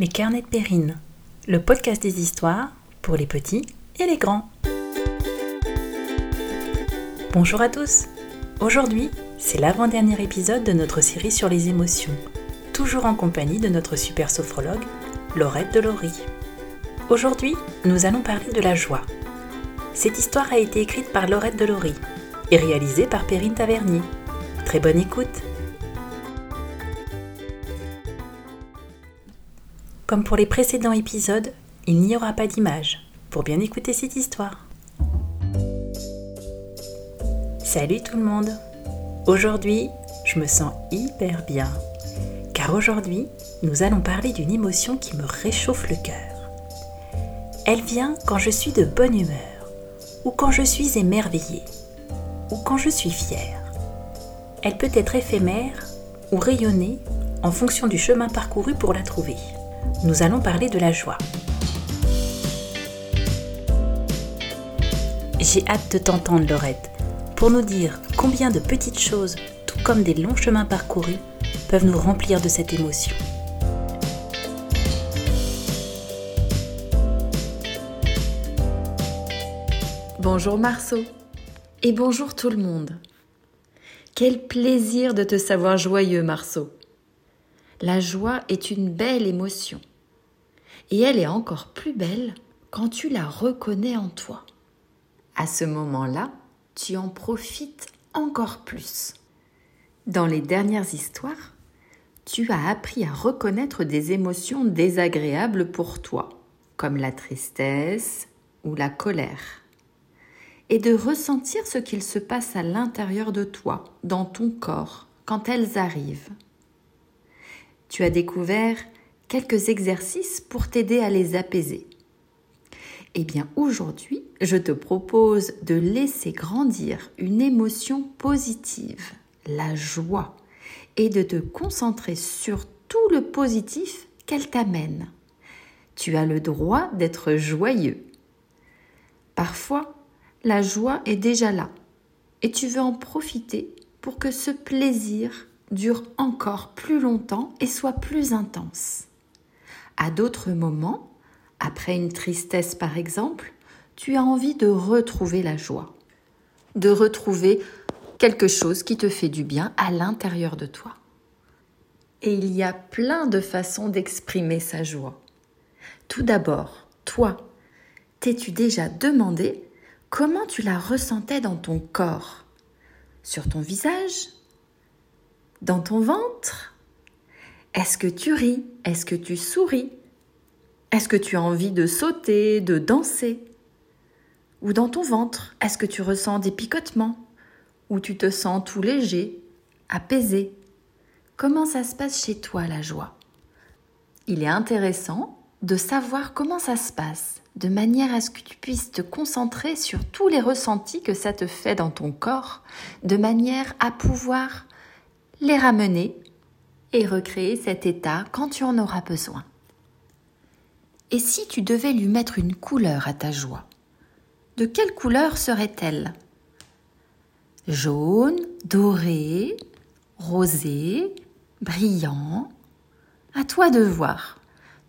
Les carnets de Périne, le podcast des histoires pour les petits et les grands. Bonjour à tous. Aujourd'hui, c'est l'avant-dernier épisode de notre série sur les émotions, toujours en compagnie de notre super sophrologue, Laurette Delory. Aujourd'hui, nous allons parler de la joie. Cette histoire a été écrite par Laurette Delory et réalisée par Perrine Tavernier. Très bonne écoute Comme pour les précédents épisodes, il n'y aura pas d'image pour bien écouter cette histoire. Salut tout le monde Aujourd'hui, je me sens hyper bien. Car aujourd'hui, nous allons parler d'une émotion qui me réchauffe le cœur. Elle vient quand je suis de bonne humeur, ou quand je suis émerveillée, ou quand je suis fière. Elle peut être éphémère ou rayonnée en fonction du chemin parcouru pour la trouver nous allons parler de la joie. J'ai hâte de t'entendre, Laurette, pour nous dire combien de petites choses, tout comme des longs chemins parcourus, peuvent nous remplir de cette émotion. Bonjour Marceau et bonjour tout le monde. Quel plaisir de te savoir joyeux Marceau. La joie est une belle émotion et elle est encore plus belle quand tu la reconnais en toi. À ce moment-là, tu en profites encore plus. Dans les dernières histoires, tu as appris à reconnaître des émotions désagréables pour toi, comme la tristesse ou la colère, et de ressentir ce qu'il se passe à l'intérieur de toi, dans ton corps, quand elles arrivent. Tu as découvert quelques exercices pour t'aider à les apaiser. Eh bien aujourd'hui, je te propose de laisser grandir une émotion positive, la joie, et de te concentrer sur tout le positif qu'elle t'amène. Tu as le droit d'être joyeux. Parfois, la joie est déjà là, et tu veux en profiter pour que ce plaisir dure encore plus longtemps et soit plus intense. À d'autres moments, après une tristesse par exemple, tu as envie de retrouver la joie, de retrouver quelque chose qui te fait du bien à l'intérieur de toi. Et il y a plein de façons d'exprimer sa joie. Tout d'abord, toi, t'es-tu déjà demandé comment tu la ressentais dans ton corps? Sur ton visage? Dans ton ventre. Est-ce que tu ris? Est-ce que tu souris? Est-ce que tu as envie de sauter, de danser? Ou dans ton ventre, est-ce que tu ressens des picotements? Ou tu te sens tout léger, apaisé? Comment ça se passe chez toi la joie? Il est intéressant de savoir comment ça se passe, de manière à ce que tu puisses te concentrer sur tous les ressentis que ça te fait dans ton corps, de manière à pouvoir les ramener et recréer cet état quand tu en auras besoin. Et si tu devais lui mettre une couleur à ta joie, de quelle couleur serait-elle? Jaune, doré, rosé, brillant À toi de voir.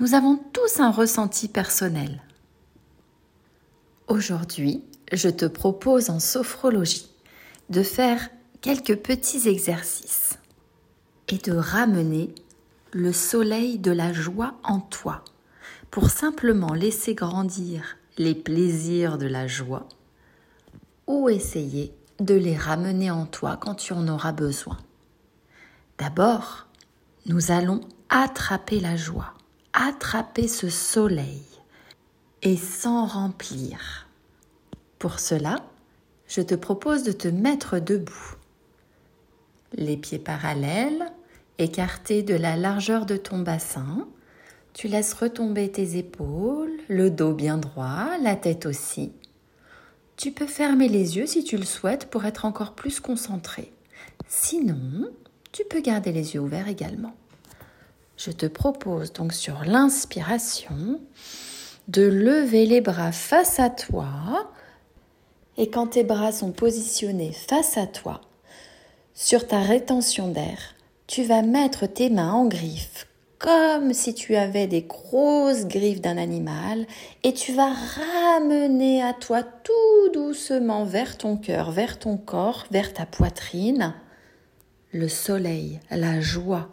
Nous avons tous un ressenti personnel. Aujourd'hui, je te propose en sophrologie de faire quelques petits exercices et de ramener le soleil de la joie en toi pour simplement laisser grandir les plaisirs de la joie ou essayer de les ramener en toi quand tu en auras besoin. D'abord, nous allons attraper la joie, attraper ce soleil et s'en remplir. Pour cela, je te propose de te mettre debout, les pieds parallèles, écarté de la largeur de ton bassin. Tu laisses retomber tes épaules, le dos bien droit, la tête aussi. Tu peux fermer les yeux si tu le souhaites pour être encore plus concentré. Sinon, tu peux garder les yeux ouverts également. Je te propose donc sur l'inspiration de lever les bras face à toi et quand tes bras sont positionnés face à toi, sur ta rétention d'air, tu vas mettre tes mains en griffe comme si tu avais des grosses griffes d'un animal et tu vas ramener à toi tout doucement vers ton cœur, vers ton corps, vers ta poitrine, le soleil, la joie,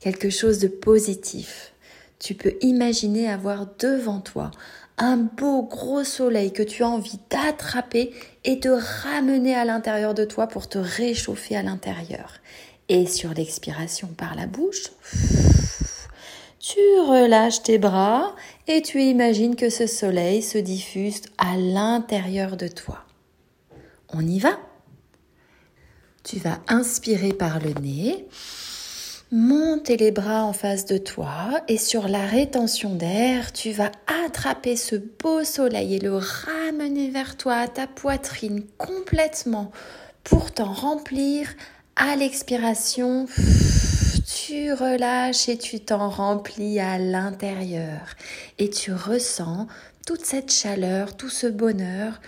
quelque chose de positif. Tu peux imaginer avoir devant toi un beau gros soleil que tu as envie d'attraper et de ramener à l'intérieur de toi pour te réchauffer à l'intérieur. Et sur l'expiration par la bouche, tu relâches tes bras et tu imagines que ce soleil se diffuse à l'intérieur de toi. On y va Tu vas inspirer par le nez, monter les bras en face de toi et sur la rétention d'air, tu vas attraper ce beau soleil et le ramener vers toi ta poitrine complètement pour t'en remplir à l'expiration, tu relâches et tu t'en remplis à l'intérieur. Et tu ressens toute cette chaleur, tout ce bonheur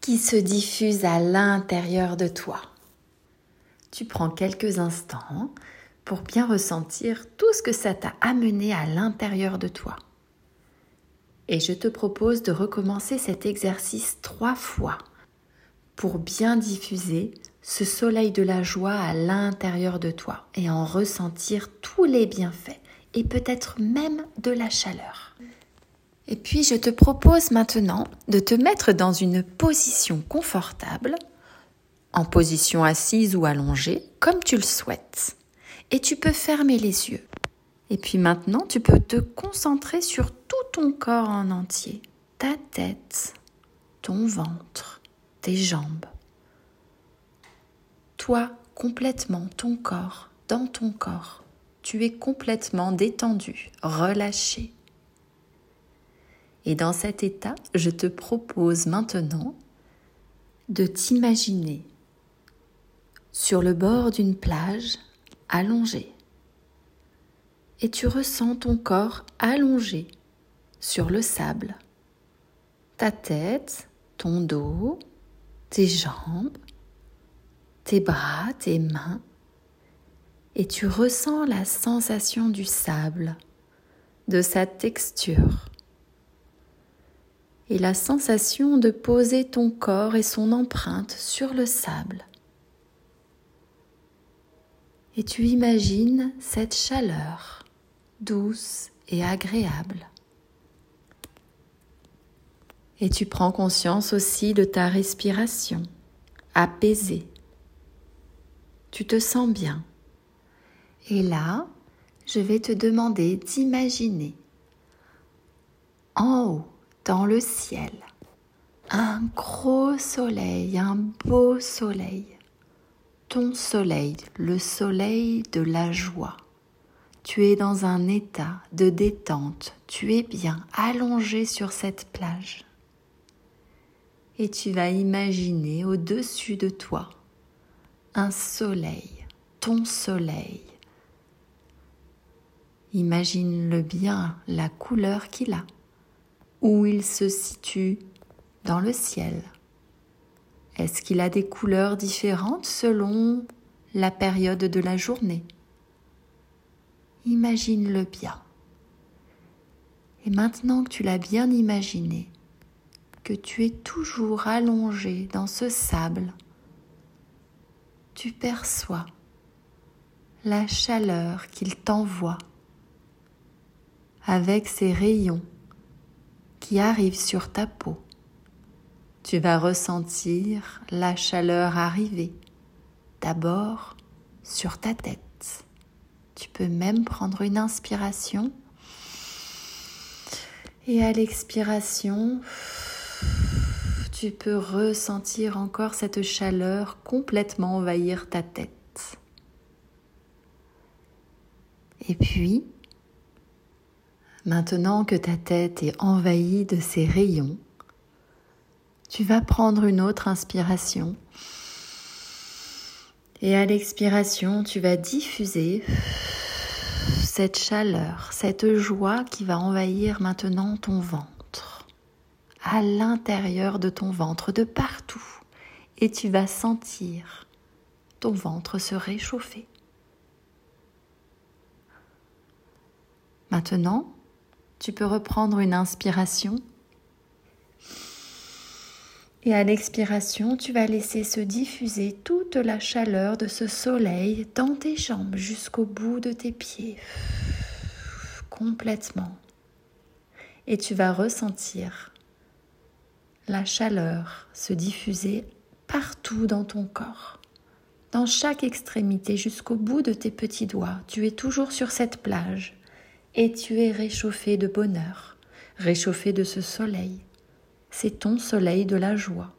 qui se diffuse à l'intérieur de toi. Tu prends quelques instants pour bien ressentir tout ce que ça t'a amené à l'intérieur de toi. Et je te propose de recommencer cet exercice trois fois pour bien diffuser ce soleil de la joie à l'intérieur de toi et en ressentir tous les bienfaits et peut-être même de la chaleur. Et puis je te propose maintenant de te mettre dans une position confortable, en position assise ou allongée, comme tu le souhaites. Et tu peux fermer les yeux. Et puis maintenant, tu peux te concentrer sur tout ton corps en entier, ta tête, ton ventre, tes jambes. Toi, complètement, ton corps, dans ton corps, tu es complètement détendu, relâché. Et dans cet état, je te propose maintenant de t'imaginer sur le bord d'une plage allongé. Et tu ressens ton corps allongé sur le sable. Ta tête, ton dos, tes jambes, tes bras, tes mains, et tu ressens la sensation du sable, de sa texture, et la sensation de poser ton corps et son empreinte sur le sable. Et tu imagines cette chaleur douce et agréable. Et tu prends conscience aussi de ta respiration apaisée. Tu te sens bien. Et là, je vais te demander d'imaginer en haut, dans le ciel, un gros soleil, un beau soleil. Ton soleil, le soleil de la joie. Tu es dans un état de détente, tu es bien allongé sur cette plage et tu vas imaginer au-dessus de toi un soleil, ton soleil. Imagine-le bien, la couleur qu'il a, où il se situe dans le ciel. Est-ce qu'il a des couleurs différentes selon la période de la journée? Imagine-le bien. Et maintenant que tu l'as bien imaginé, que tu es toujours allongé dans ce sable, tu perçois la chaleur qu'il t'envoie avec ses rayons qui arrivent sur ta peau. Tu vas ressentir la chaleur arriver d'abord sur ta tête. Tu peux même prendre une inspiration et à l'expiration, tu peux ressentir encore cette chaleur complètement envahir ta tête. Et puis, maintenant que ta tête est envahie de ces rayons, tu vas prendre une autre inspiration. Et à l'expiration, tu vas diffuser cette chaleur, cette joie qui va envahir maintenant ton ventre à l'intérieur de ton ventre, de partout, et tu vas sentir ton ventre se réchauffer. Maintenant, tu peux reprendre une inspiration. Et à l'expiration, tu vas laisser se diffuser toute la chaleur de ce soleil dans tes jambes jusqu'au bout de tes pieds. Complètement. Et tu vas ressentir la chaleur se diffuser partout dans ton corps, dans chaque extrémité jusqu'au bout de tes petits doigts. Tu es toujours sur cette plage et tu es réchauffé de bonheur, réchauffé de ce soleil. C'est ton soleil de la joie.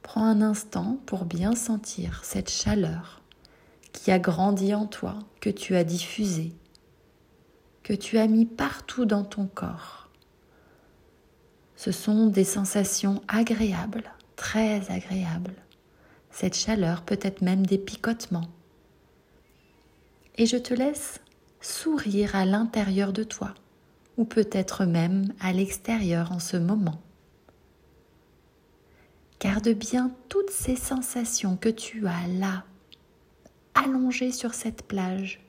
Prends un instant pour bien sentir cette chaleur qui a grandi en toi, que tu as diffusée, que tu as mis partout dans ton corps. Ce sont des sensations agréables très agréable. Cette chaleur peut être même des picotements. Et je te laisse sourire à l'intérieur de toi, ou peut-être même à l'extérieur en ce moment. Garde bien toutes ces sensations que tu as là, allongées sur cette plage,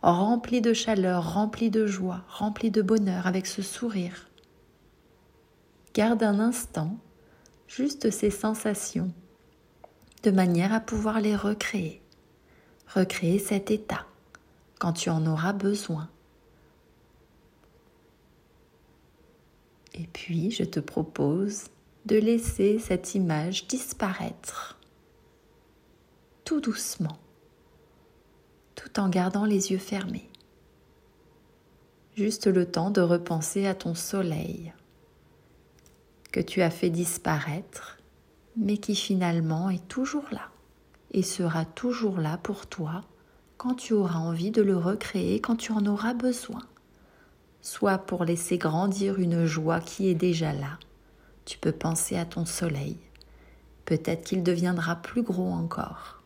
remplies de chaleur, remplies de joie, remplies de bonheur avec ce sourire. Garde un instant juste ces sensations, de manière à pouvoir les recréer. Recréer cet état quand tu en auras besoin. Et puis, je te propose de laisser cette image disparaître tout doucement, tout en gardant les yeux fermés. Juste le temps de repenser à ton soleil, que tu as fait disparaître, mais qui finalement est toujours là et sera toujours là pour toi quand tu auras envie de le recréer, quand tu en auras besoin. Soit pour laisser grandir une joie qui est déjà là, tu peux penser à ton soleil, peut-être qu'il deviendra plus gros encore.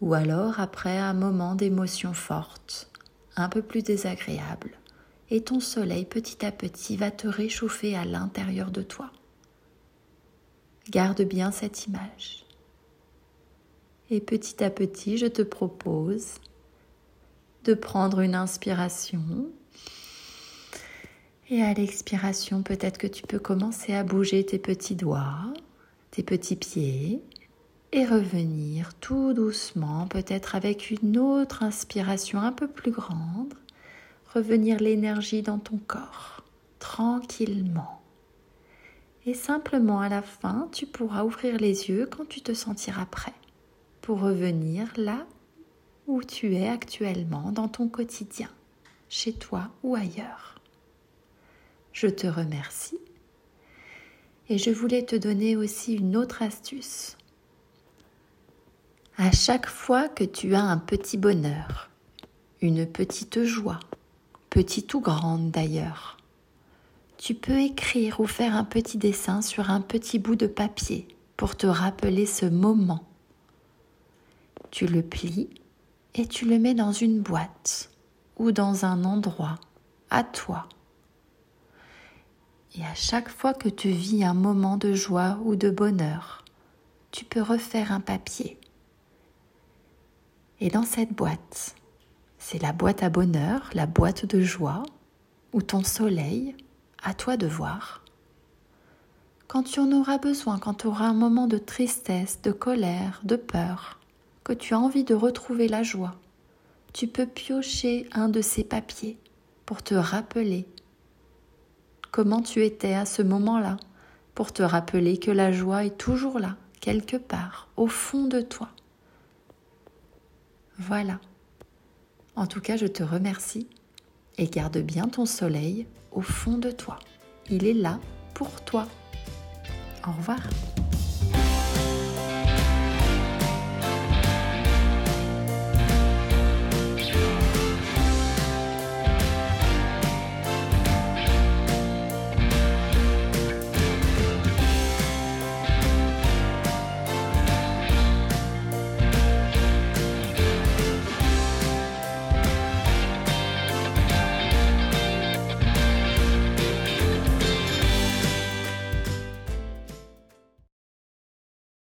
Ou alors après un moment d'émotion forte, un peu plus désagréable, et ton soleil petit à petit va te réchauffer à l'intérieur de toi. Garde bien cette image. Et petit à petit, je te propose de prendre une inspiration. Et à l'expiration, peut-être que tu peux commencer à bouger tes petits doigts, tes petits pieds, et revenir tout doucement, peut-être avec une autre inspiration un peu plus grande, revenir l'énergie dans ton corps, tranquillement. Et simplement à la fin, tu pourras ouvrir les yeux quand tu te sentiras prêt pour revenir là où tu es actuellement dans ton quotidien, chez toi ou ailleurs. Je te remercie et je voulais te donner aussi une autre astuce. À chaque fois que tu as un petit bonheur, une petite joie, petite ou grande d'ailleurs. Tu peux écrire ou faire un petit dessin sur un petit bout de papier pour te rappeler ce moment. Tu le plies et tu le mets dans une boîte ou dans un endroit à toi. Et à chaque fois que tu vis un moment de joie ou de bonheur, tu peux refaire un papier. Et dans cette boîte, c'est la boîte à bonheur, la boîte de joie, ou ton soleil, à toi de voir. Quand tu en auras besoin, quand tu auras un moment de tristesse, de colère, de peur, que tu as envie de retrouver la joie, tu peux piocher un de ces papiers pour te rappeler comment tu étais à ce moment-là, pour te rappeler que la joie est toujours là, quelque part, au fond de toi. Voilà. En tout cas, je te remercie et garde bien ton soleil au fond de toi. Il est là pour toi. Au revoir.